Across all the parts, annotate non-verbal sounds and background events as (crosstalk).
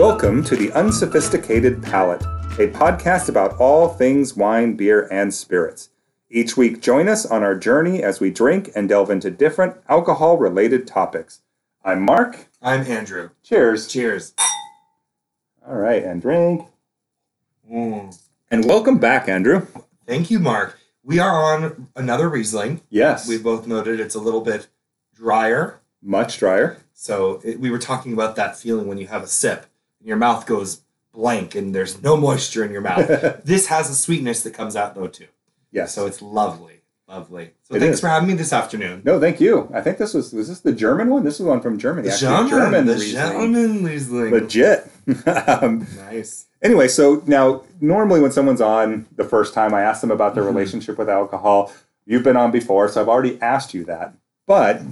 Welcome to The Unsophisticated Palate, a podcast about all things wine, beer, and spirits. Each week, join us on our journey as we drink and delve into different alcohol related topics. I'm Marc. I'm Andrew. Cheers. Cheers. All right, and drink. Mm. And welcome back, Andrew. Thank you, Marc. We are on another Riesling. Yes, We both noted it's a little bit drier. much drier. So it, we were talking about that feeling when you have a sip your mouth goes blank and there's no moisture in your mouth. (laughs) this has a sweetness that comes out though too. Yes. So it's lovely, lovely. So It thanks is. for having me this afternoon. no, thank you. I think this was was this the German one? This is one from Germany. The actually. German, the Riesling. German Riesling. Legit. (laughs) um, Nice. Anyway, so now normally when someone's on the first time, I ask them about their Mhm. relationship with alcohol. You've been on before, so I've already asked you that. But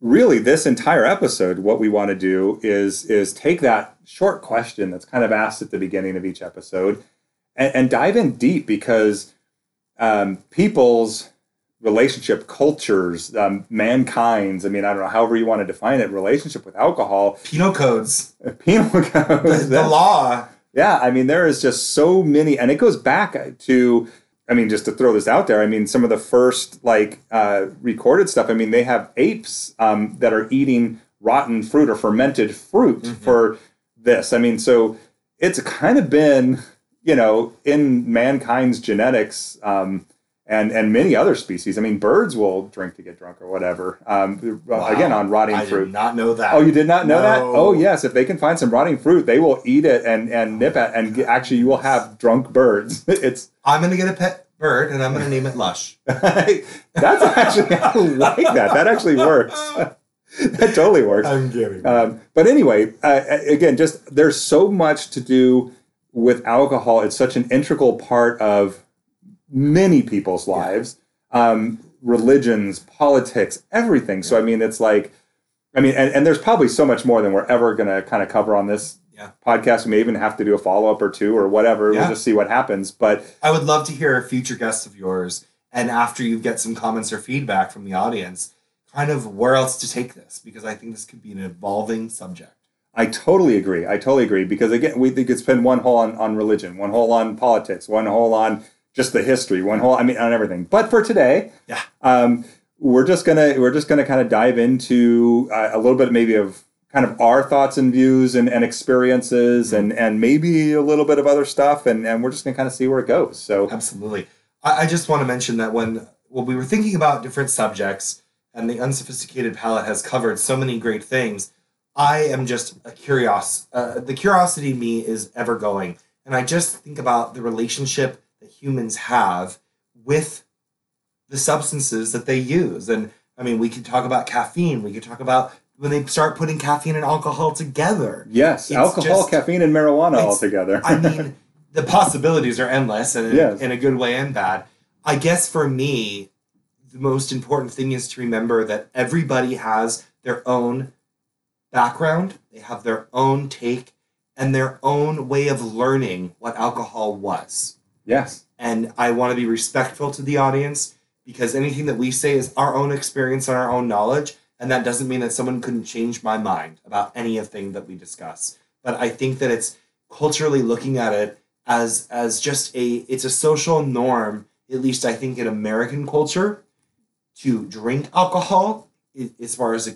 really, this entire episode, what we want to do is is take that short question that's kind of asked at the beginning of each episode and, and dive in deep because um, people's relationship cultures, um, mankind's, I mean, I don't know, however you want to define it, relationship with alcohol, Penal codes. penal (laughs) codes. The, the law. Yeah, I mean, there is just so many, and it goes back to, I mean, just to throw this out there, I mean, some of the first like uh, recorded stuff. I mean, they have apes um, that are eating rotten fruit or fermented fruit Mhm. for this. I mean, so it's kind of been, you know, in mankind's genetics. Um, and, and many other species. I mean, birds will drink to get drunk or whatever. Um, Wow. Again, on rotting I fruit. did not know that. Oh, you did not know that? Oh, yes. If they can find some rotting fruit, they will eat it and, and nip at and get, actually, you will have drunk birds. (laughs) It's I'm gonna get a pet bird and I'm gonna name it Lush. (laughs) that's actually I like that. That actually works. (laughs) that totally works. I'm kidding. Um, but anyway, uh, again, just there's so much to do with alcohol. It's such an integral part of many people's Yeah. lives, um, religions, politics, everything. So I mean, it's like, I mean, and, and there's probably so much more than we're ever going to kind of cover on this Yeah. podcast. We may even have to do a follow up or two or whatever. Yeah. We'll just see what happens. But I would love to hear future guests of yours, and after you get some comments or feedback from the audience, kind of where else to take this because I think this could be an evolving subject. I totally agree. I totally agree because again, we could spend one whole on, on religion, one whole on politics, one whole on just the history, one whole I mean on everything. But for today, Yeah. um, we're just gonna we're just gonna kind of dive into uh, a little bit maybe of kind of our thoughts and views and, and experiences and and maybe a little bit of other stuff and and we're just gonna kind of see where it goes. So Absolutely. I, I just want to mention that when when we were thinking about different subjects, and the unsophisticated palate has covered so many great things, I am just a curious. Uh, the curiosity in me is ever going, and I just think about the relationship humans have with the substances that they use. And I mean, we could talk about caffeine. We could talk about when they start putting caffeine and alcohol together. yes, alcohol, just- caffeine, and marijuana all together. I (laughs) mean, the possibilities are endless, and in, Yes. in a good way and bad. I guess for me, the most important thing is to remember that everybody has their own background, they have their own take, and their own way of learning what alcohol was. Yes. And I want to be respectful to the audience because anything that we say is our own experience and our own knowledge. And that doesn't mean that someone couldn't change my mind about anything that we discuss. But I think that it's culturally looking at it as as just a it's a social norm, at least I think in American culture, to drink alcohol as far as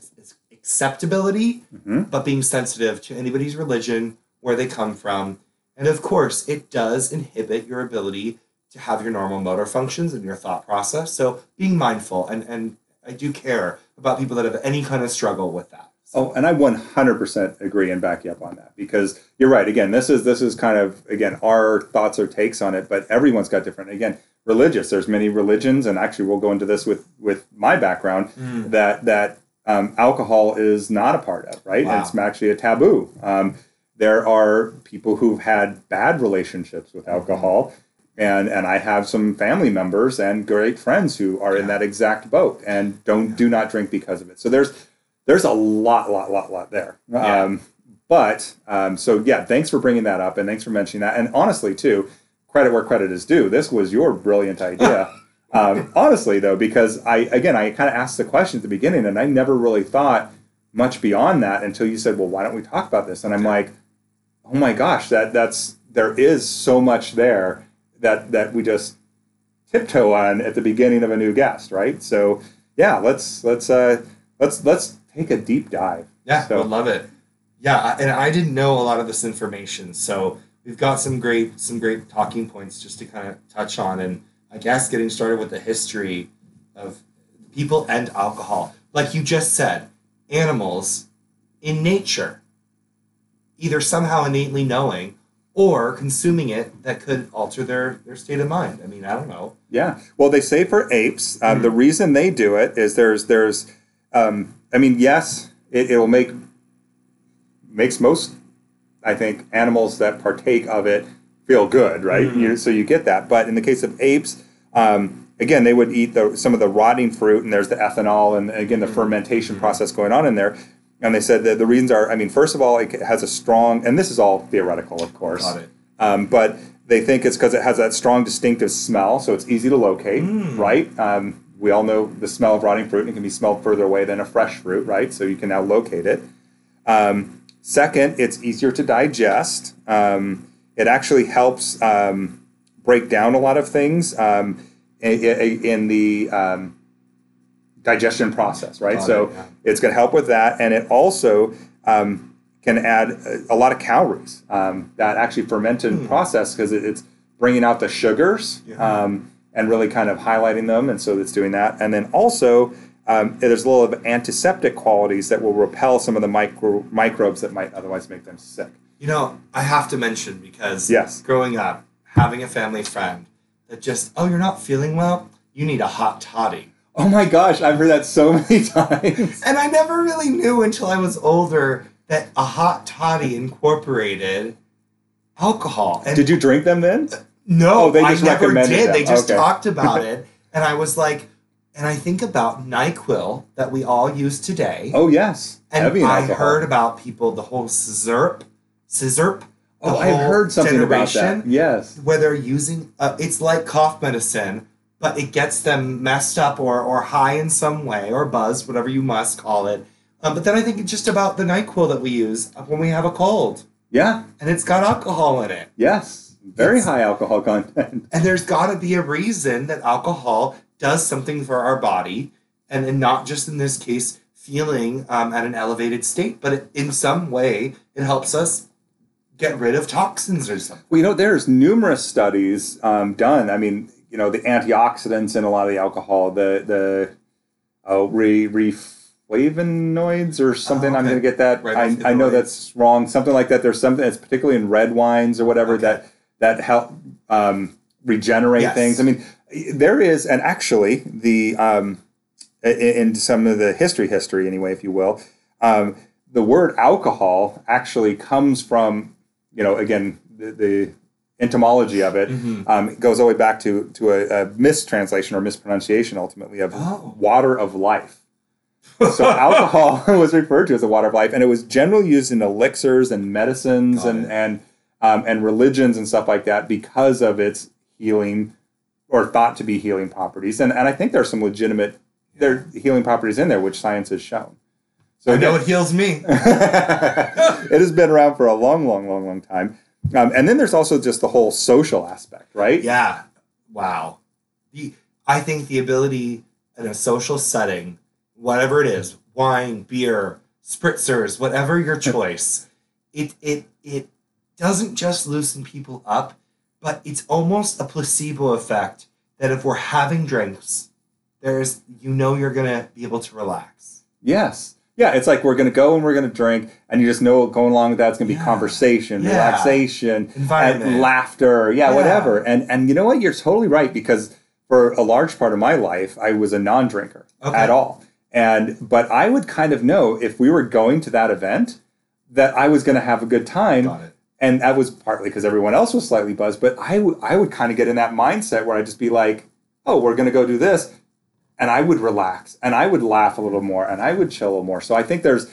acceptability hmm but being sensitive to anybody's religion, where they come from. And of course, it does inhibit your ability to have your normal motor functions and your thought process. So being mindful, and, and I do care about people that have any kind of struggle with that. Oh, and I 100% agree and back you up on that because you're right. Again, this is this is kind of again our thoughts or takes on it, but everyone's got different. Again, religious. There's many religions, and actually, we'll go into this with with my background that that um, alcohol is not a part of. Right, Wow. it's actually a taboo. Um, there are people who've had bad relationships with alcohol. And, and I have some family members and great friends who are in that exact boat and don't do not drink because of it. So there's there's a lot, lot, lot, lot there. Yeah. Um, but um, so yeah, thanks for bringing that up and thanks for mentioning that. And honestly, too, credit where credit is due. This was your brilliant (laughs) idea. um, honestly, though, because I again I kind of asked the question at the beginning, and I never really thought much beyond that until you said, "Well, why don't we talk about this?" And I'm like, oh my gosh, that that's there is so much there that that we just tiptoe on at the beginning of a new guest, right? So yeah, let's let's uh, let's let's take a deep dive. Yeah, So- I love it. Yeah, and I didn't know a lot of this information, so we've got some great some great talking points just to kind of touch on, and I guess getting started with the history of people and alcohol. Like you just said, animals in nature, either somehow innately knowing or consuming it that could alter their their state of mind. I mean, I don't know. Yeah. Well, they say for apes, um, Mhm. the reason they do it is there's there's, um, I mean, yes, it, it will make makes most, I think, animals that partake of it feel good, right? Mhm. You, so you get that. But in the case of apes, um, again, they would eat the, some of the rotting fruit, and there's the ethanol, and again the Mhm. fermentation Mhm. process going on in there. And they said that the reasons are, I mean, first of all, it has a strong, and this is all theoretical, of course. Got it. Um, but they think it's because it has that strong distinctive smell, so it's easy to locate, Mm. right? Um, we all know the smell of rotting fruit, and it can be smelled further away than a fresh fruit, right? So you can now locate it. Um, second, it's easier to digest. Um, it actually helps um, break down a lot of things um, in, in the um, digestion process, right? Got so it, yeah. it's going to help with that, and it also um, can add a, a lot of calories. Um, that actually fermented Hmm. process because it, it's bringing out the sugars Yeah. um, and really kind of highlighting them, and so it's doing that. And then also um, there's a little of antiseptic qualities that will repel some of the micro, microbes that might otherwise make them sick. You know, I have to mention because Yes. growing up, having a family friend that just, oh, you're not feeling well, you need a hot toddy. Oh my gosh, I've heard that so (laughs) many times. And I never really knew until I was older that a hot toddy incorporated alcohol. And Did you drink them then? no, Oh, they just I never recommended did. them. They just Okay. talked about (laughs) it. And I was like, and I think about NyQuil that we all use today. Oh yes, and heavy I alcohol. heard about people, the whole sizzurp, sizzurp. Oh, I heard something about that. Yes. where they're using uh, it's like cough medicine but it gets them messed up or, or high in some way or buzzed whatever you must call it um, but then i think it's just about the nyquil that we use when we have a cold Yeah. and it's got alcohol in it Yes. Very It's- high alcohol content. (laughs) and there's got to be a reason that alcohol does something for our body and, and not just in this case feeling um, at an elevated state but it, in some way it helps us get rid of toxins or something Well, you know, there's numerous studies um, done. I mean, you know, the antioxidants in a lot of the alcohol, the the oh, re, reflavonoids or something. I'm going to get that. I, I know that's wrong. Something like that. There's something that's particularly in red wines or whatever Okay. that that help um, regenerate Yes. things. I mean, there is, and actually, the um, in some of the history, history anyway, if you will, um, the word alcohol actually comes from, you know, again, the, the etymology of it Mhm. um, it goes all the way back to to a, a mistranslation or mispronunciation, ultimately, of Oh. water of life. (laughs) So alcohol (laughs) was referred to as the water of life, and it was generally used in elixirs and medicines Got and it. and um, and religions and stuff like that because of its healing or thought to be healing properties. And and I think there are some legitimate there healing properties in there, which science has shown. So I know again- it heals me. (laughs) it has been around for a long, long, long, long time. Um, and then there's also just the whole social aspect, right? Yeah. Wow. The I think the ability in a social setting, whatever it is, wine, beer, spritzers, whatever your (laughs) choice, it it it doesn't just loosen people up, but it's almost a placebo effect that if we're having drinks, there's you know you're gonna be able to relax. Yes. Yeah, it's like we're going to go and we're going to drink, and you just know going along with that's going to be Yeah. conversation, Yeah. relaxation, and laughter. Yeah, Yeah. whatever. And and you know what? You're totally right because for a large part of my life, I was a non-drinker Okay. at all. And but I would kind of know if we were going to that event that I was going to have a good time. And that was partly because everyone else was slightly buzzed but I would I would kind of get in that mindset where i'd just be like oh we're going to go do this and i would relax and i would laugh a little more and i would chill a little more so i think there's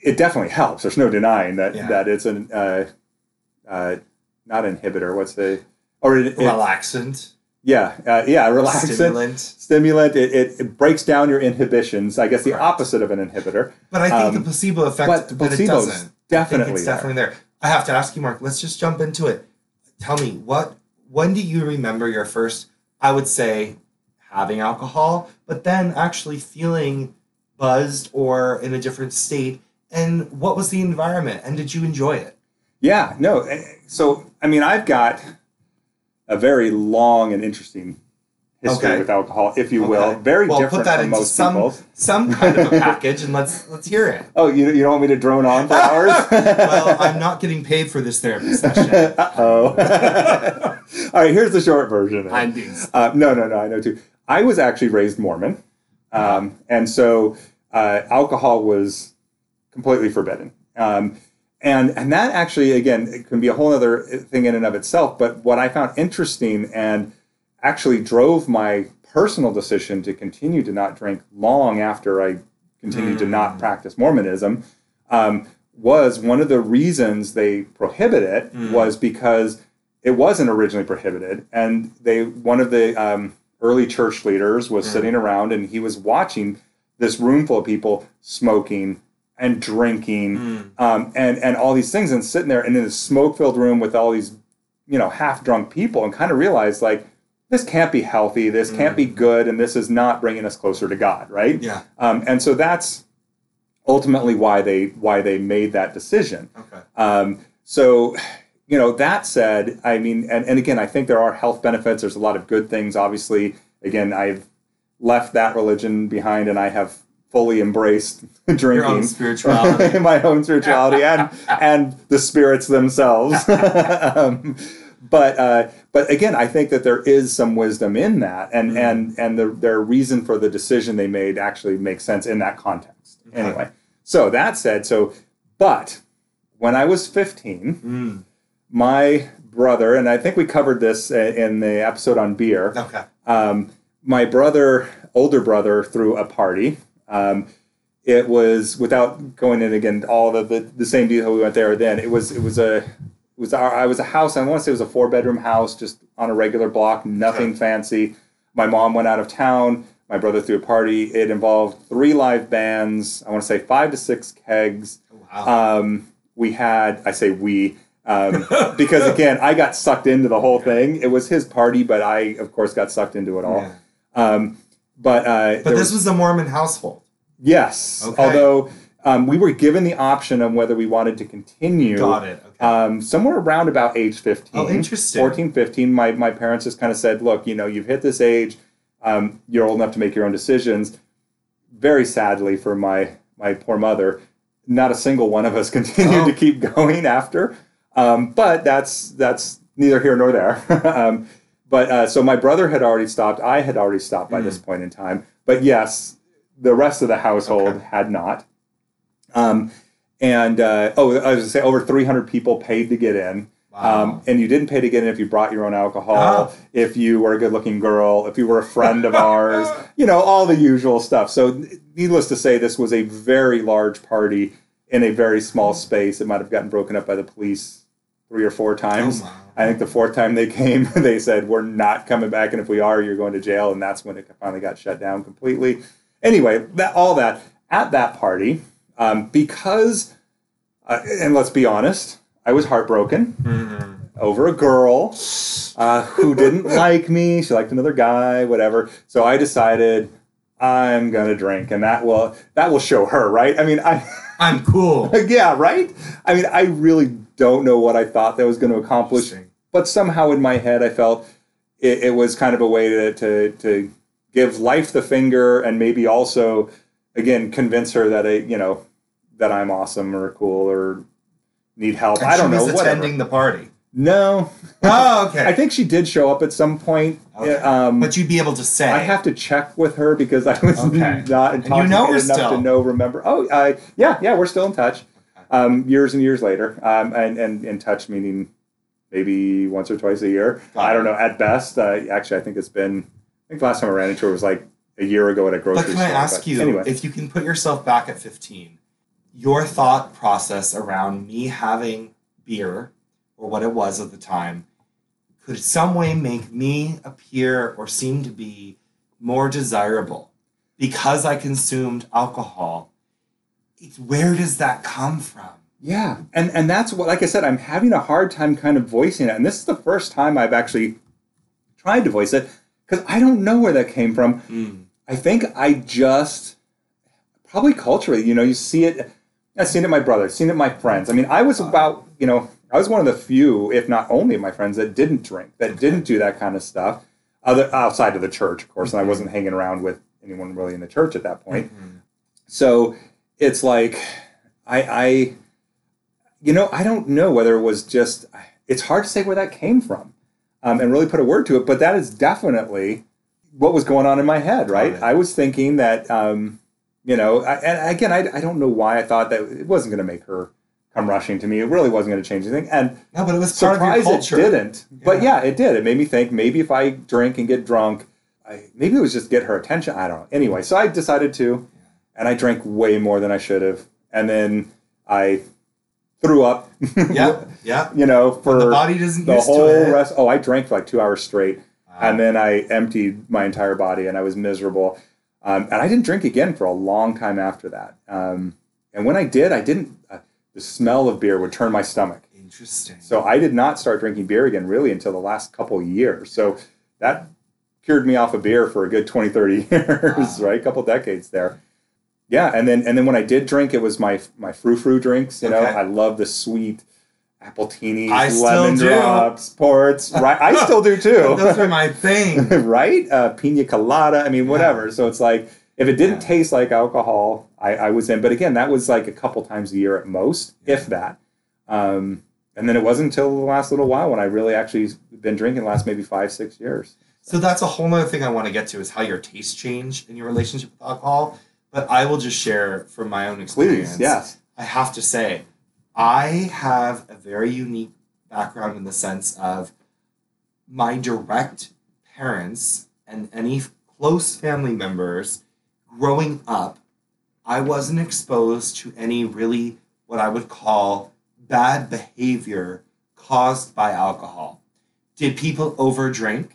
it definitely helps there's no denying that Yeah. that it's an uh, uh, not inhibitor what's the or it, it- Relaxant, yeah uh, yeah relaxant stimulant. stimulant it, it, it breaks down your inhibitions i guess the Correct. opposite of an inhibitor But I think Um, the placebo effect, but the but it doesn't. Definitely it's there. definitely there. I have to ask you, Marc. Let's just jump into it. Tell me what when do you remember your first? I would say having alcohol, but then actually feeling buzzed or in a different state. And what was the environment? And did you enjoy it? Yeah, no. eh, So, I mean, I've got a very long and interesting history Okay. with alcohol, if you will. Very well, different put that from into most some people's. some kind of a package, and let's let's hear it. (laughs) Oh, you, you don't want me to drone on for hours? (laughs) well, I'm not getting paid for this therapy session. (laughs) Uh-oh. All right, here's the short version. I'm Uh, no, no, no, I know too. I was actually raised Mormon. Um, and so uh, alcohol was completely forbidden. Um, and, and that actually, again, it can be a whole other thing in and of itself. But what I found interesting and actually drove my personal decision to continue to not drink long after I continued to not practice Mormonism um, was one of the reasons they prohibit it Mm. was because it wasn't originally prohibited, and they one of the um, early church leaders was Mm. sitting around and he was watching this room full of people smoking and drinking Mm. um, and and all these things and sitting there and in a smoke filled room with all these you know half drunk people and kind of realized like this can't be healthy this can't be good and this is not bringing us closer to god right Yeah. um, and so that's ultimately why they why they made that decision Okay. um, so, you know, that said, I mean, and, and again, I think there are health benefits. There's a lot of good things. Obviously, again, I've left that religion behind and I have fully embraced (laughs) drinking. Your own spirituality. (laughs) my own spirituality and and the spirits themselves. (laughs) um, but uh, but again, I think that there is some wisdom in that, and Mhm. and and the, their reason for the decision they made actually makes sense in that context. Okay. Anyway, so that said, so but when I was 15, Mm. My brother, and I think we covered this in the episode on beer. Okay. Um, my brother, older brother, threw a party. Um, it was without going in again all the, the the same detail we went there. Then it was it was a it was our I was a house. I want to say it was a four bedroom house, just on a regular block, nothing Okay. fancy. My mom went out of town. My brother threw a party. It involved three live bands. I want to say five to six kegs. Wow. Um, we had, I say we, um, (laughs) because again, I got sucked into the whole thing. It was his party, but I, of course, got sucked into it all. Yeah. Um, but uh, But this was a Mormon household. yes, Okay. although um, we were given the option of whether we wanted to continue. Got it. Okay. Um, somewhere around about age 15. Oh, interesting. 14, 15, my, my parents just kind of said, look, you know, you've hit this age. Um, you're old enough to make your own decisions. Very sadly for my, my poor mother, not a single one of us (laughs) continued Oh. to keep going after. Um, but that's, that's neither here nor there. (laughs) um, but uh, so my brother had already stopped. I had already stopped by this point in time. But yes, the rest of the household Okay. had not. Um, and uh, oh, I was going to say over 300 people paid to get in. wow. Um, and you didn't pay to get in if you brought your own alcohol, Ah. if you were a good looking girl, if you were a friend of ours, (laughs) you know, all the usual stuff. So, needless to say, this was a very large party in a very small space. It might have gotten broken up by the police three or four times. Oh, wow. I think the fourth time they came, (laughs) they said, We're not coming back. And if we are, you're going to jail. And that's when it finally got shut down completely. Anyway, that, all that at that party, um, because, uh, and let's be honest, I was heartbroken Mhm. over a girl uh, who didn't (laughs) like me. She liked another guy, whatever. So I decided I'm gonna drink, and that will that will show her, right? I mean, I I'm cool. (laughs) yeah, right. I mean, I really don't know what I thought that was going to accomplish, but somehow in my head, I felt it, it was kind of a way to, to to give life the finger, and maybe also, again, convince her that I, you know, that I'm awesome or cool or need help. And I don't know. attending the party. No, Oh, okay. (laughs) I think she did show up at some point. Okay. Um, but you'd be able to say. I have to check with her because I was Okay. (laughs) not And you know her enough still? to know remember. Oh, uh, yeah, yeah, we're still in touch. Um, years and years later, um, and and in touch meaning maybe once or twice a year. Got I don't it. know. At best, uh, actually, I think it's been. I think the last time I ran into her was like a year ago at a grocery store. But can store. I ask you, anyway? if you can put yourself back at 15, your thought process around me having beer, or what it was at the time, could some way make me appear or seem to be more desirable because I consumed alcohol? It's, where does that come from? Yeah, and and that's what, like I said, I'm having a hard time kind of voicing it, and this is the first time I've actually tried to voice it because I don't know where that came from. Mm. I think I just probably culturally, you know, you see it. I've seen it in my brother, seen it in my friends. I mean, I was about, you know, I was one of the few, if not only, of my friends that didn't drink, that didn't do that kind of stuff, other outside of the church, of course. And I wasn't hanging around with anyone really in the church at that point. Mhm. So it's like, I, I, you know, I don't know whether it was just. It's hard to say where that came from, um, and really put a word to it. But that is definitely what was going on in my head. Right. I was thinking that, um, you know, I, and again, I, I don't know why I thought that it wasn't going to make her come rushing to me. It really wasn't going to change anything, and No, but it was part of your surprised culture. it didn't. But Yeah. yeah, it did. It made me think maybe if I drink and get drunk, I, maybe it was just get her attention. I don't know. Anyway, so I decided to, and I drank way more than I should have, and then I threw up. Yeah, (laughs) yeah. you know, for the body doesn't the used whole rest. Oh, I drank for like two hours straight, Wow. and then I emptied my entire body, and I was miserable. Um, and I didn't drink again for a long time after that. Um, and when I did, I didn't. Uh, the smell of beer would turn my stomach. Interesting. So I did not start drinking beer again really until the last couple of years. So that cured me off of beer for a good 20, 30 (laughs) years, Wow. right? A couple decades there. Yeah, and then and then when I did drink, it was my my frou frou drinks. You know, I love the sweet appletinis, I still lemon drops, ports. Right, I still do too. (laughs) Those are my thing. (laughs) right, uh, pina colada. I mean, whatever. So it's like if it didn't Yeah. taste like alcohol, I, I was in. But again, that was like a couple times a year at most, if that. Um, and then it wasn't until the last little while when I really actually been drinking the last maybe five, six years. So that's a whole nother thing I want to get to is how your taste changed in your relationship with alcohol. But I will just share from my own experience. Please, yes. I have to say, I have a very unique background in the sense of my direct parents and any close family members growing up, I wasn't exposed to any really what I would call bad behavior caused by alcohol. Did people overdrink?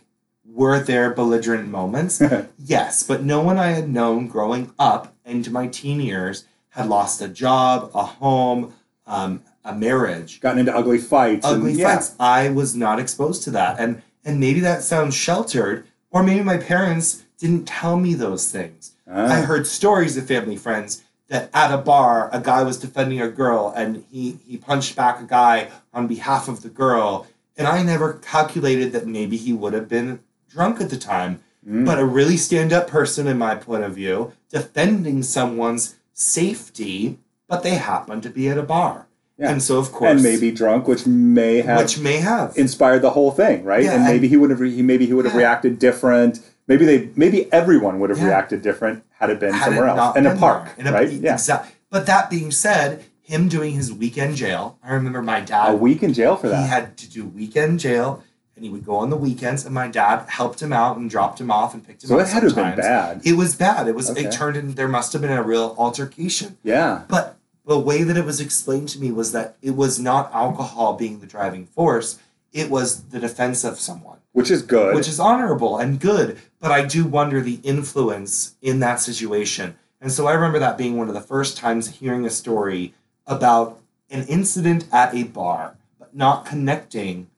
Were there belligerent moments? (laughs) Yes, but no one I had known growing up into my teen years had lost a job, a home, um, a marriage, Gotten into ugly fights. and- ugly yeah. fights. I was not exposed to that, and and maybe that sounds sheltered, or maybe my parents didn't tell me those things. Ah. I heard stories of family friends that at a bar a guy was defending a girl and he he punched back a guy on behalf of the girl, and I never calculated that maybe he would have been drunk at the time Mm. but a really stand up person, in my point of view, defending someone's safety, but they happen to be at a bar. Yeah. And so, of course, and maybe drunk, which may have which may have. inspired the whole thing, right? Yeah, and and- maybe he would have re- he maybe he would have Yeah. reacted different. Maybe they maybe everyone would have reacted different had it been had somewhere it else in a park. In a- right? Yeah, Exactly. But that being said, him doing his weekend jail, I remember my dad a week in jail for that. he had to do weekend jail and he would go on the weekends, and my dad helped him out and dropped him off and picked him so up. it had to have been bad. It was bad. It was. Okay. It turned in. There must have been a real altercation. Yeah, But the way that it was explained to me was that it was not alcohol being the driving force, it was the defense of someone, which is good. which is honorable and good. But I do wonder the influence in that situation. And so I remember that being one of the first times hearing a story about an incident at a bar, but not connecting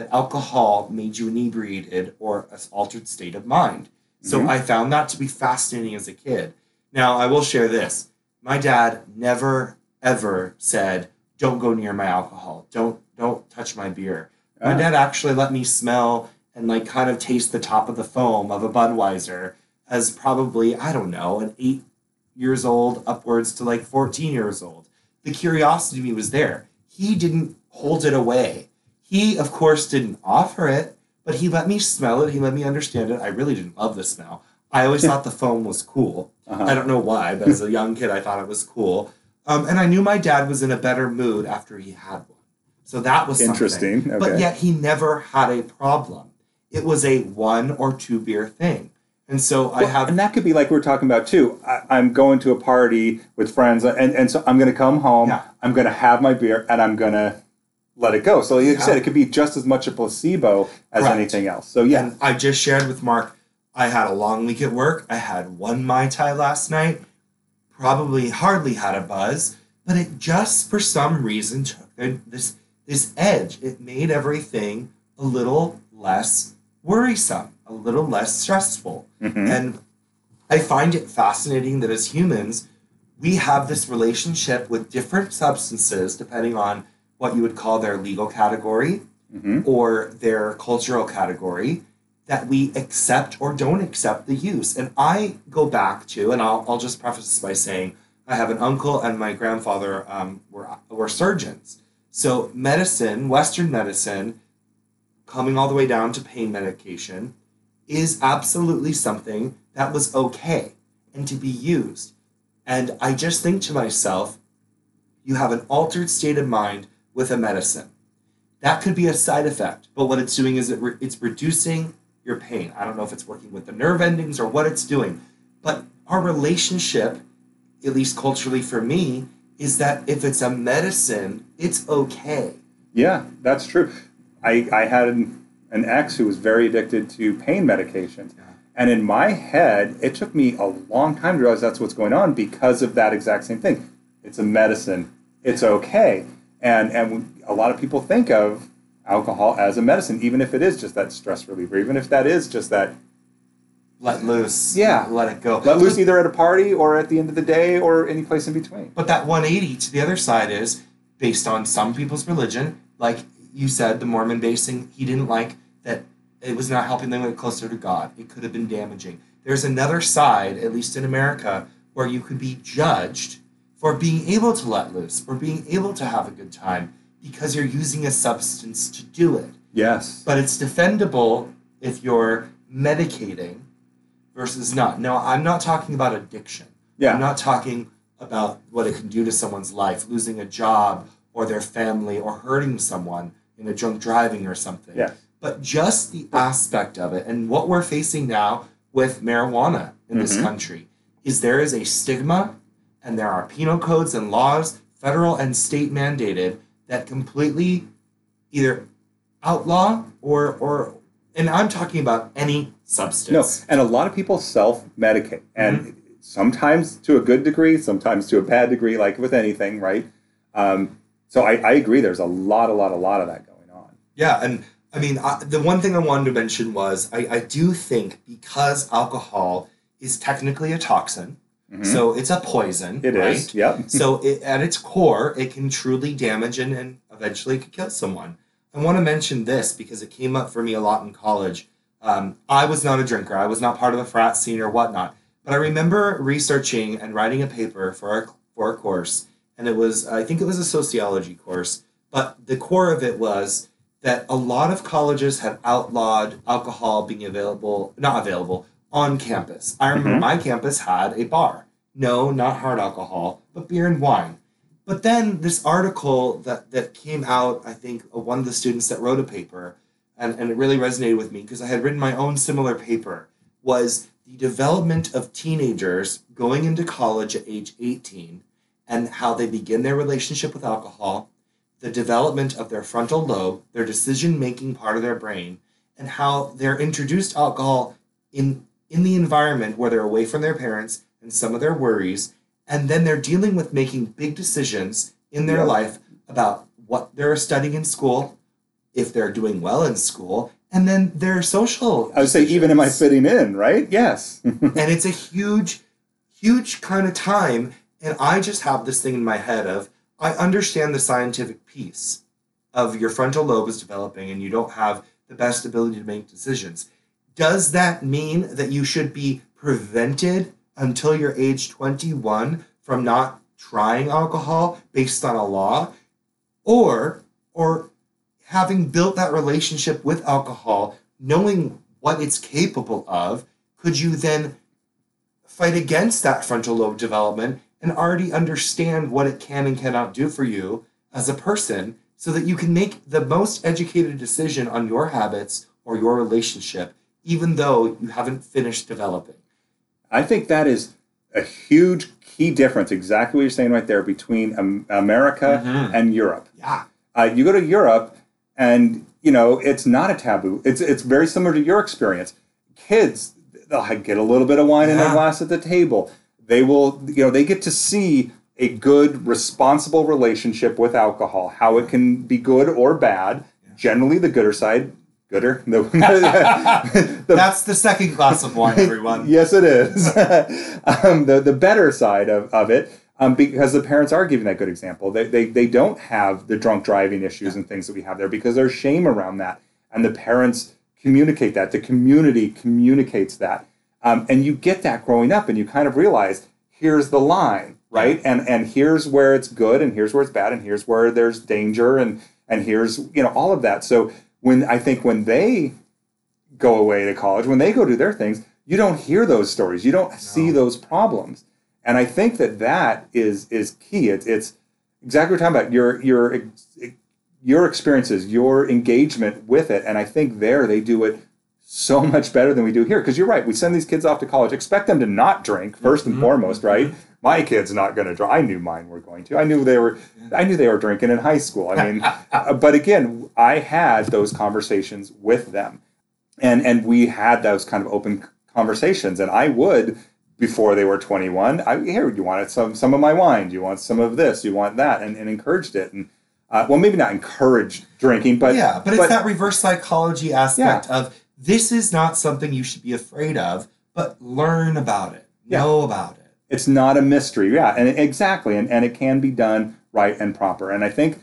that alcohol made you inebriated or an altered state of mind. So Mhm. I found that to be fascinating as a kid. Now, I will share this. My dad never ever said, "Don't go near my alcohol. Don't don't touch my beer." My Ah. dad actually let me smell and like kind of taste the top of the foam of a Budweiser as probably, I don't know, an 8 years old upwards to like 14 years old. The curiosity was there. He didn't hold it away. He, of course, didn't offer it, but he let me smell it. He let me understand it. I really didn't love the smell. I always (laughs) thought the foam was cool. Uh-huh. I don't know why, but as a young kid, I thought it was cool. Um, and I knew my dad was in a better mood after he had one. So that was something. Interesting. But yet he never had a problem. It was a one or two beer thing. And so I have and that could be like we are talking about too. I, I'm going to a party with friends, and, and so I'm going to come home. Yeah. I'm going to have my beer, and I'm going to let it go. So, like you Yeah. said, it could be just as much a placebo as Correct. anything else. So, yeah, And I just shared with Marc, I had a long week at work. I had one Mai Tai last night, probably hardly had a buzz, but it just for some reason took this this edge. It made everything a little less worrisome, a little less stressful. Mhm. And I find it fascinating that as humans, we have this relationship with different substances depending on what you would call their legal category Mhm. or their cultural category that we accept or don't accept the use. And I go back to, and I'll, I'll just preface this by saying I have an uncle and my grandfather um, were, were surgeons. So, medicine, Western medicine, coming all the way down to pain medication, is absolutely something that was okay and to be used. And I just think to myself, you have an altered state of mind with a medicine. That could be a side effect, but what it's doing is it re- it's reducing your pain. I don't know if it's working with the nerve endings or what it's doing, but our relationship, at least culturally for me, is that if it's a medicine, it's okay. Yeah, that's true. I, I had an, an ex who was very addicted to pain medications. Yeah. And in my head, it took me a long time to realize that's what's going on because of that exact same thing. It's a medicine. It's okay. And and a lot of people think of alcohol as a medicine, even if it is just that stress reliever, even if that is just that Let loose. Yeah. Let it go. let loose either at a party or at the end of the day or any place in between. But that 180 to the other side is based on some people's religion. Like you said, the Mormon basing, he didn't like that it was not helping them get closer to God. It could have been damaging. There's another side, at least in America, where you could be judged for being able to let loose, for being able to have a good time, because you're using a substance to do it. Yes. But it's defendable if you're medicating versus not. Now, I'm not talking about addiction. Yeah. I'm not talking about what it can do to someone's life, losing a job or their family or hurting someone in a drunk driving or something. Yeah. But just the aspect of it and what we're facing now with marijuana in this Mhm. country is there is a stigma and there are penal codes and laws, federal and state mandated, that completely either outlaw or or and I'm talking about any substance. No, and a lot of people self medicate, and sometimes to a good degree, sometimes to a bad degree, like with anything, right? Um, so I, I agree. There's a lot, a lot, a lot of that going on. Yeah, and I mean, I, the one thing I wanted to mention was I, I do think because alcohol is technically a toxin, Mhm. so it's a poison. It right? is. Yep. (laughs) so it, at its core, it can truly damage and, and eventually could kill someone. I want to mention this because it came up for me a lot in college. Um, I was not a drinker. I was not part of the frat scene or whatnot. But I remember researching and writing a paper for our, for a course, and it was I think it was a sociology course. But the core of it was that a lot of colleges had outlawed alcohol being available, not available on campus. I remember Mhm. my campus had a bar. No, not hard alcohol, but beer and wine. But then this article that, that came out, I think one of the students that wrote a paper, and, and it really resonated with me because I had written my own similar paper, was the development of teenagers going into college at age 18 and how they begin their relationship with alcohol, the development of their frontal lobe, their decision making part of their brain, and how they're introduced to alcohol in, in the environment where they're away from their parents and some of their worries, and then they're dealing with making big decisions in their Yeah. life about what they're studying in school, if they're doing well in school, and then their social. I would say, even am I fitting in? Right? Yes. (laughs) and it's a huge huge kind of time and i just have this thing in my head of i understand the scientific piece of your frontal lobe is developing and you don't have the best ability to make decisions does that mean that you should be prevented until you're age 21 from not trying alcohol based on a law? Or or having built that relationship with alcohol knowing what it's capable of could you then fight against that frontal lobe development and already understand what it can and cannot do for you as a person so that you can make the most educated decision on your habits or your relationship even though you haven't finished developing I think that is a huge key difference, exactly what you're saying right there, between America Mhm. and Europe. yeah Uh, you go to Europe, and you know it's not a taboo. It's it's very similar to your experience. Kids, they'll get a little bit of wine in their glass at the table. They will, you know, they get to see a good, responsible relationship with alcohol, how it can be good or bad. Generally, the gooder side, gooder. (laughs) The, (laughs) the, That's the second glass of wine, everyone. (laughs) yes, it is. um, the the better side of, of it. Um, because the parents are giving that good example. They, they, they don't have the drunk driving issues and things that we have there because there's shame around that. And the parents communicate that. The community communicates that. Um, and you get that growing up and you kind of realize here's the line right and and here's where it's good and here's where it's bad and here's where there's danger and and here's you know all of that so when i think when they go away to college when they go do their things you don't hear those stories. You don't no. see those problems. And i think that that is is key. It's it's exactly what we're talking about. Your your your experiences your engagement with it. And i think there they do it so (laughs) much better than we do here because you're right we send these kids off to college expect them to not drink 1st and mm-hmm. foremost right mm-hmm my kid's not going to drink. I knew mine were going to. I knew they were. I knew they were drinking in high school. I mean, (laughs) uh, but again, I had those conversations with them, and and we had those kind of open conversations. And I would before they were 21. I here you wanted some some of my wine. Do you want some of this? You want that? And, and encouraged it. And uh, well, maybe not encouraged drinking, but yeah, but, but it's that reverse psychology aspect yeah. of this is not something you should be afraid of, but learn about it, yeah. know about it it's not a mystery. Yeah, and exactly, and, and it can be done right and proper. And I think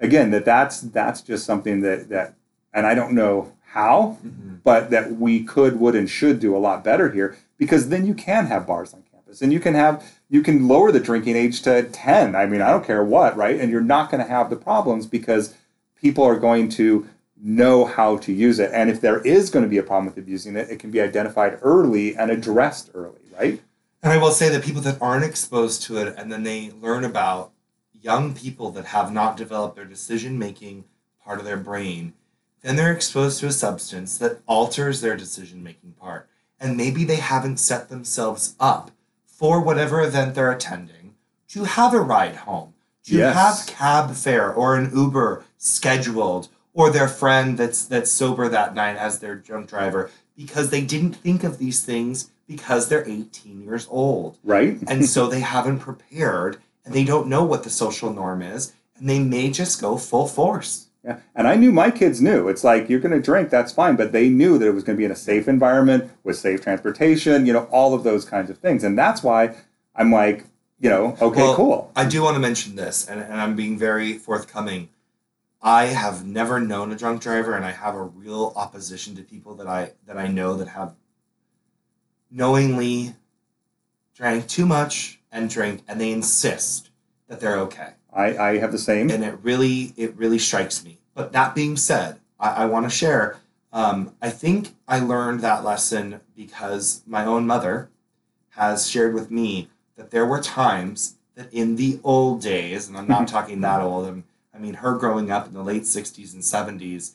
again that that's that's just something that that and I don't know how, mm-hmm. but that we could, would, and should do a lot better here because then you can have bars on campus and you can have you can lower the drinking age to 10 i mean i don't care what right and you're not going to have the problems because people are going to know how to use it and if there is going to be a problem with abusing it it can be identified early and addressed early right and I will say that people that aren't exposed to it and then they learn about young people that have not developed their decision making part of their brain, then they're exposed to a substance that alters their decision making part. And maybe they haven't set themselves up for whatever event they're attending to have a ride home, to yes. have cab fare or an Uber scheduled, or their friend that's that's sober that night as their drunk driver because they didn't think of these things because they're 18 years old. Right. and so they haven't prepared and they don't know what the social norm is and they may just go full force. Yeah. And I knew my kids knew. It's like you're going to drink, that's fine, but they knew that it was going to be in a safe environment with safe transportation, you know, all of those kinds of things. And that's why I'm like, you know, okay, well, cool. I do want to mention this, and, and I'm being very forthcoming. I have never known a drunk driver, and I have a real opposition to people that I that I know that have knowingly drank too much and drink, and they insist that they're okay. I, I have the same. And it really it really strikes me. But that being said, I, I want to share. Um, I think I learned that lesson because my own mother has shared with me that there were times that in the old days, and I'm not (laughs) talking that old, I'm, I mean her growing up in the late 60s and 70s,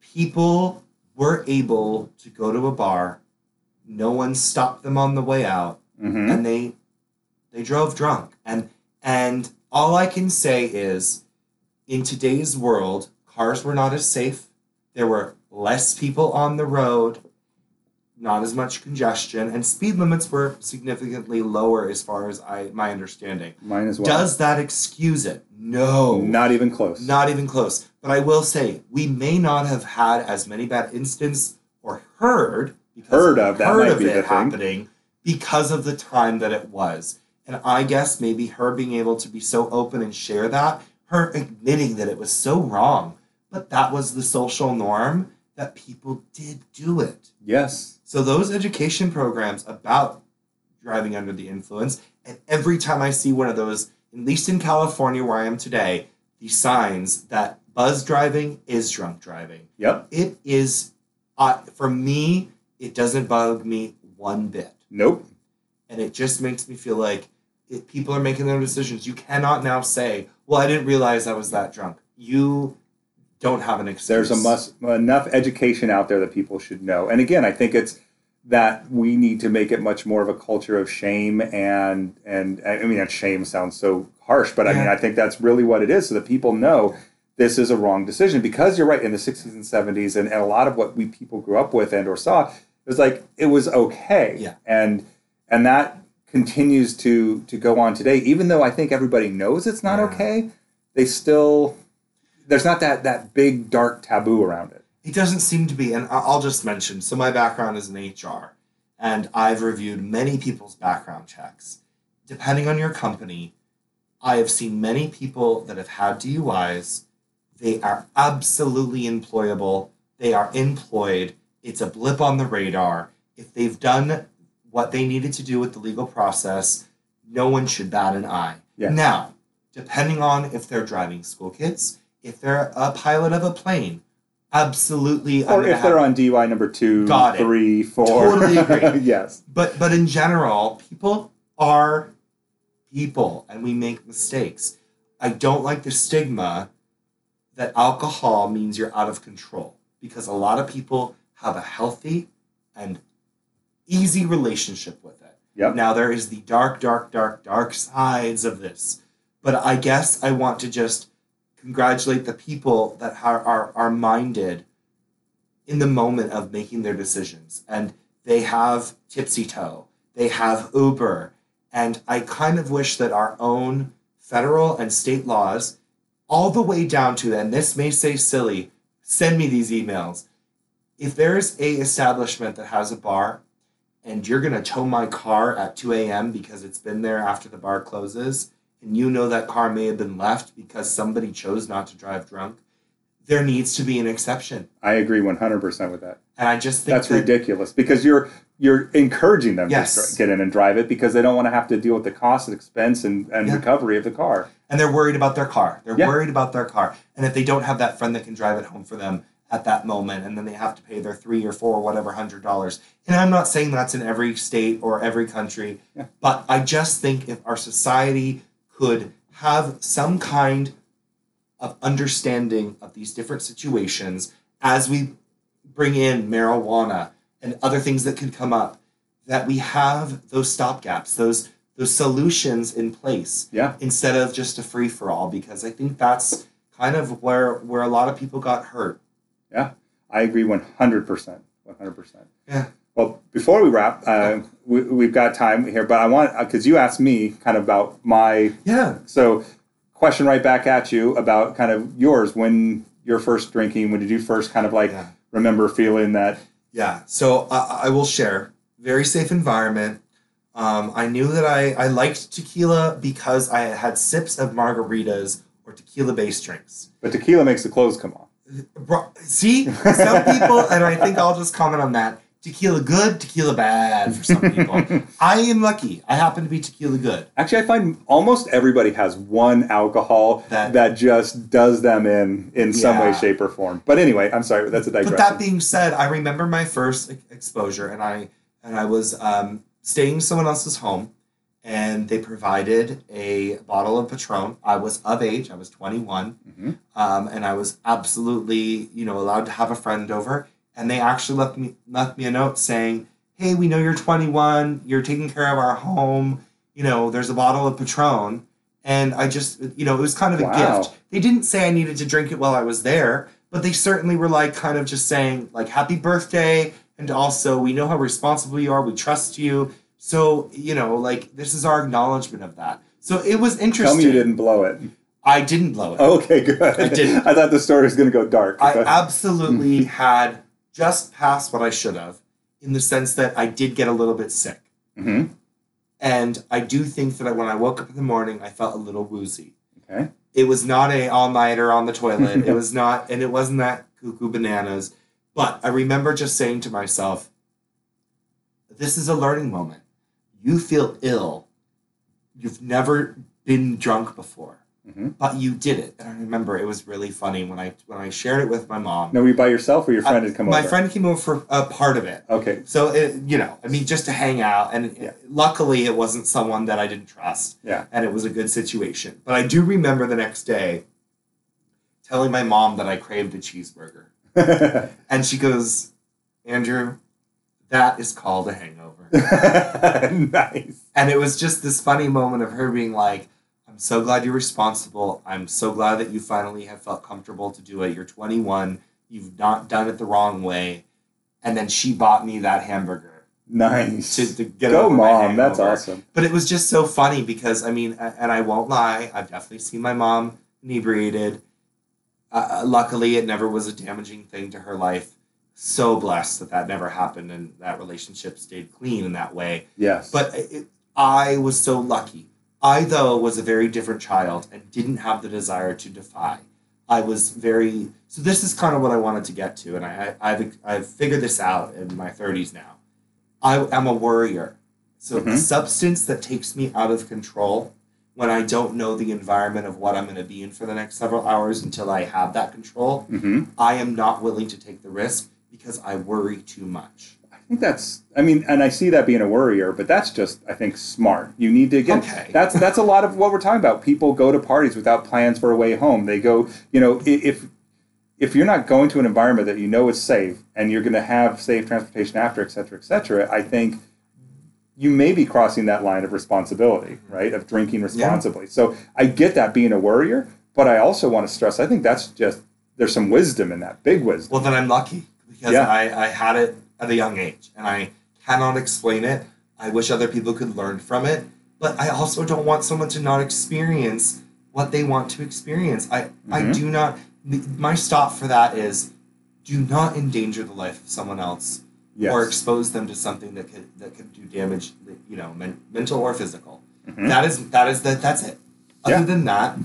people were able to go to a bar no one stopped them on the way out, mm-hmm. and they they drove drunk. And and all I can say is, in today's world, cars were not as safe. There were less people on the road, not as much congestion, and speed limits were significantly lower as far as I my understanding. Mine as well. Does that excuse it? No. Not even close. Not even close. But I will say, we may not have had as many bad incidents or heard heard of that heard might be it happening because of the time that it was. And I guess maybe her being able to be so open and share that, her admitting that it was so wrong, but that was the social norm that people did do it. Yes. So those education programs about driving under the influence, and every time I see one of those, at least in California where I am today, the signs that buzz driving is drunk driving. Yep. It is, uh, for me, it doesn't bug me one bit. Nope. And it just makes me feel like people are making their own decisions. You cannot now say, "Well, I didn't realize I was that drunk." You don't have an excuse. There's a must, enough education out there that people should know. And again, I think it's that we need to make it much more of a culture of shame and and I mean, that shame sounds so harsh, but yeah. I mean, I think that's really what it is, so that people know this is a wrong decision because you're right in the 60s and 70s and, and a lot of what we people grew up with and or saw it was like it was okay. Yeah. And and that continues to to go on today, even though I think everybody knows it's not Yeah. okay. They still there's not that that big dark taboo around it. It doesn't seem to be, and I'll just mention. So my background is in HR, and I've reviewed many people's background checks. Depending on your company, I have seen many people that have had DUIs. They are absolutely employable. They are employed. It's a blip on the radar. If they've done what they needed to do with the legal process, no one should bat an eye. Yeah. Now, depending on if they're driving school kids, if they're a pilot of a plane, absolutely. I'm Or if they're on DUI number two, Got it. four. Totally agree. (laughs) yes. but but in general, people are people, and we make mistakes. I don't like the stigma that alcohol means you're out of control because a lot of people have a healthy and easy relationship with it. Yep. Now there is the dark, dark, dark, dark sides of this, but I guess I want to just congratulate the people that are are, are minded in the moment of making their decisions, and they have Tipsy Tow, they have Uber, and I kind of wish that our own federal and state laws, all the way down to, and this may say silly, send me these emails. If there's a establishment that has a bar and you're going to tow my car at 2 a.m. because it's been there after the bar closes, and you know that car may have been left because somebody chose not to drive drunk, there needs to be an exception. I agree 100% with that. And I just think That's that, ridiculous because you're you're encouraging them Yes. to get in and drive it because they don't want to have to deal with the cost and expense and, and Yeah. recovery of the car. and they're worried about their car. They're Yeah. worried about their car. And if they don't have that friend that can drive it home for them at that moment, and then they have to pay their three or four or whatever hundred dollars. And I'm not saying that's in every state or every country, Yeah. but I just think if our society could have some kind of understanding of these different situations as we bring in marijuana and other things that could come up, that we have those stopgaps, those those solutions in place Yeah. instead of just a free for all because I think that's kind of where where a lot of people got hurt. Yeah. I agree 100%. 100%. Yeah. Well, before we wrap, uh, we, we've got time here, but I want, because you asked me kind of about my, Yeah. so question right back at you about kind of yours when you're first drinking, when did you first kind of like Yeah. remember feeling that, Yeah. So I, I will share. Very safe environment. Um, I knew that I, I liked tequila because I had sips of margaritas or tequila based drinks. but tequila makes the clothes come off? See, some people, and I think I'll just comment on that. Tequila good, tequila bad for some people. (laughs) I am lucky. I happen to be tequila good. Actually, I find almost everybody has one alcohol That- that, just does them in in some way, shape, or form. But anyway, I'm sorry, that's a digression. But that being said, I remember my first exposure, and I and I was um, staying in someone else's home, and they provided a bottle of Patron. I was of age; I was twenty one, Mhm. um, and I was absolutely you know allowed to have a friend over. And they actually left me left me a note saying, "Hey, we know you're twenty one. You're taking care of our home. You know, there's a bottle of Patron." And I just, you know, it was kind of a Wow. gift. They didn't say I needed to drink it while I was there, but they certainly were like kind of just saying like happy birthday and also we know how responsible you are we trust you so you know like this is our acknowledgement of that so it was interesting Tell me you didn't blow it. i didn't blow it Okay, good. I didn't. (laughs) I thought the story was going to go dark. i absolutely (laughs) had just past what i should have in the sense that i did get a little bit sick. Mhm. and i do think that when i woke up in the morning i felt a little woozy. Okay. it was not a all-nighter on the toilet. (laughs) It was not and it wasn't that cuckoo bananas. But i remember just saying to myself this is a learning moment. You feel ill. You've never been drunk before Mhm. but you did it and i remember it was really funny when i when i shared it with my mom No, were you by yourself or your friend I- had come my over? My friend came over for a part of it Okay. so it, you know i mean just to hang out and Yeah. luckily it wasn't someone that i didn't trust Yeah. and it was a good situation. But I do remember the next day telling my mom that I craved a cheeseburger. (laughs) And she goes, Andrew, that is called a hangover. (laughs) nice. and it was just this funny moment of her being like, I'm so glad you're responsible. I'm so glad that you finally have felt comfortable to do it. You're 21. You've not done it the wrong way. And then she bought me that hamburger. Nice. to, to get Go, mom. That's awesome. But it was just so funny because I mean, and I won't lie, I've definitely seen my mom inebriated. Uh, luckily, it never was a damaging thing to her life. So blessed that that never happened and that relationship stayed clean in that way. Yes. But it, I was so lucky. I, though, was a very different child and didn't have the desire to defy. I was very. So this is kind of what I wanted to get to, and I, I I've I've figured this out in my thirties now. I am a worrier. So Mhm. a substance that takes me out of control when I don't know the environment of what I'm going to be in for the next several hours until I have that control, hmm I am not willing to take the risk because I worry too much. I think that's. I mean, and I see that being a worrier, but that's just, I think, smart. You need to get. Okay. That's that's a lot of what we're talking about. People go to parties without plans for a way home. They go, you know, if if you're not going to an environment that you know is safe and you're going to have safe transportation after, et cetera, et cetera, I think you may be crossing that line of responsibility, right? Of drinking responsibly. So I get that being a worrier, but I also want to stress. I think that's just there's some wisdom in that, big wisdom. Well, then I'm lucky because Yeah. I, I had it at a young age and I cannot explain it. I wish other people could learn from it, but I also don't want someone to not experience what they want to experience. I, I Mhm. do not, my stop for that is do not endanger the life of someone else Yes. or expose them to something that could, that could do damage, you know, men, mental or physical. Mhm. That is, that is, that, that's it. Other Yeah. than that,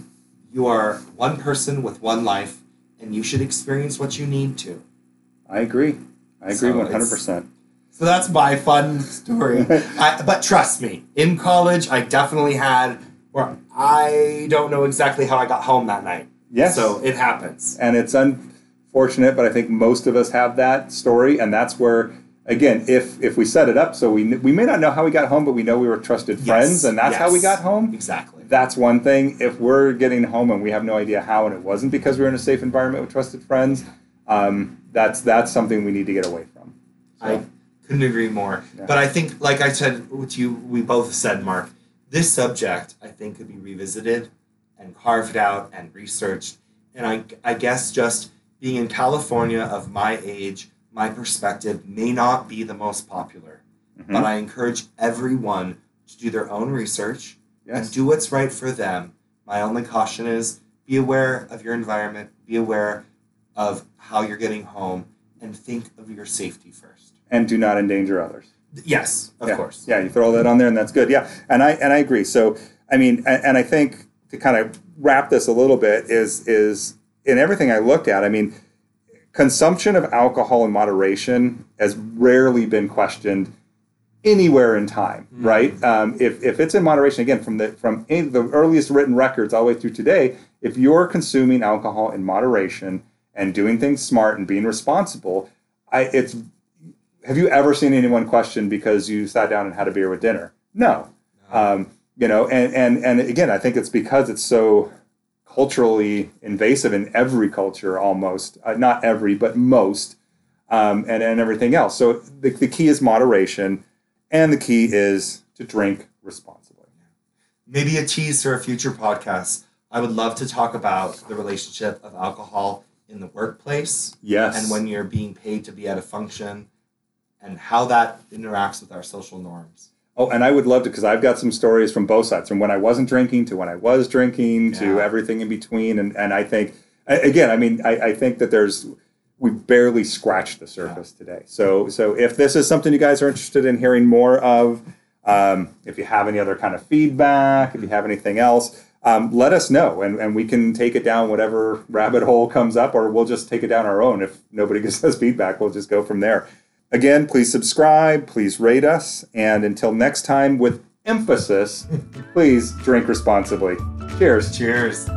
you are one person with one life and you should experience what you need to. I agree. I agree one hundred percent. So that's my fun story. (laughs) I, but trust me, in college, I definitely had where I don't know exactly how I got home that night. Yes. So it happens. and it's unfortunate, but I think most of us have that story, and that's where, again, if if we set it up so we we may not know how we got home, but we know we were trusted friends, Yes, and that's how we got home. Exactly. That's one thing. If we're getting home and we have no idea how, and it wasn't because we were in a safe environment with trusted friends, um, that's that's something we need to get away from. So, I couldn't agree more. Yeah. But I think, like I said, what you we both said, Marc, this subject I think could be revisited and carved out and researched. And I, I guess just being in California of my age, my perspective may not be the most popular. mhm. But I encourage everyone to do their own research and do what's right for them. My only caution is be aware of your environment, be aware of how you're getting home, and think of your safety first. and do not endanger others. Yes, of yeah. course. Yeah, you throw that on there, and that's good. Yeah, and I and I agree. So I mean, and, and I think to kind of wrap this a little bit is is in everything I looked at. I mean, consumption of alcohol in moderation has rarely been questioned anywhere in time, Mhm. right? Um, if, if it's in moderation, again, from the from any, the earliest written records all the way through today, if you're consuming alcohol in moderation and doing things smart and being responsible, I it's have you ever seen anyone question because you sat down and had a beer with dinner? No. Um, you know, and, and and again, I think it's because it's so culturally invasive in every culture almost, uh, not every, but most, um, and, and everything else. So the, the key is moderation, and the key is to drink responsibly. Maybe a tease for a future podcast. I would love to talk about the relationship of alcohol in the workplace Yes. and when you're being paid to be at a function and how that interacts with our social norms. Oh, and I would love to because I've got some stories from both sides, from when I wasn't drinking to when I was drinking to everything in between. And and I think again, I mean, I, I think that there's we barely scratched the surface today. So so if this is something you guys are interested in hearing more of, um, if you have any other kind of feedback, if you have anything else. Um, let us know and, and we can take it down whatever rabbit hole comes up or we'll just take it down our own if nobody (laughs) gives us feedback we'll just go from there Again, please subscribe, please rate us, and until next time, with emphasis, please drink responsibly. Cheers. Cheers.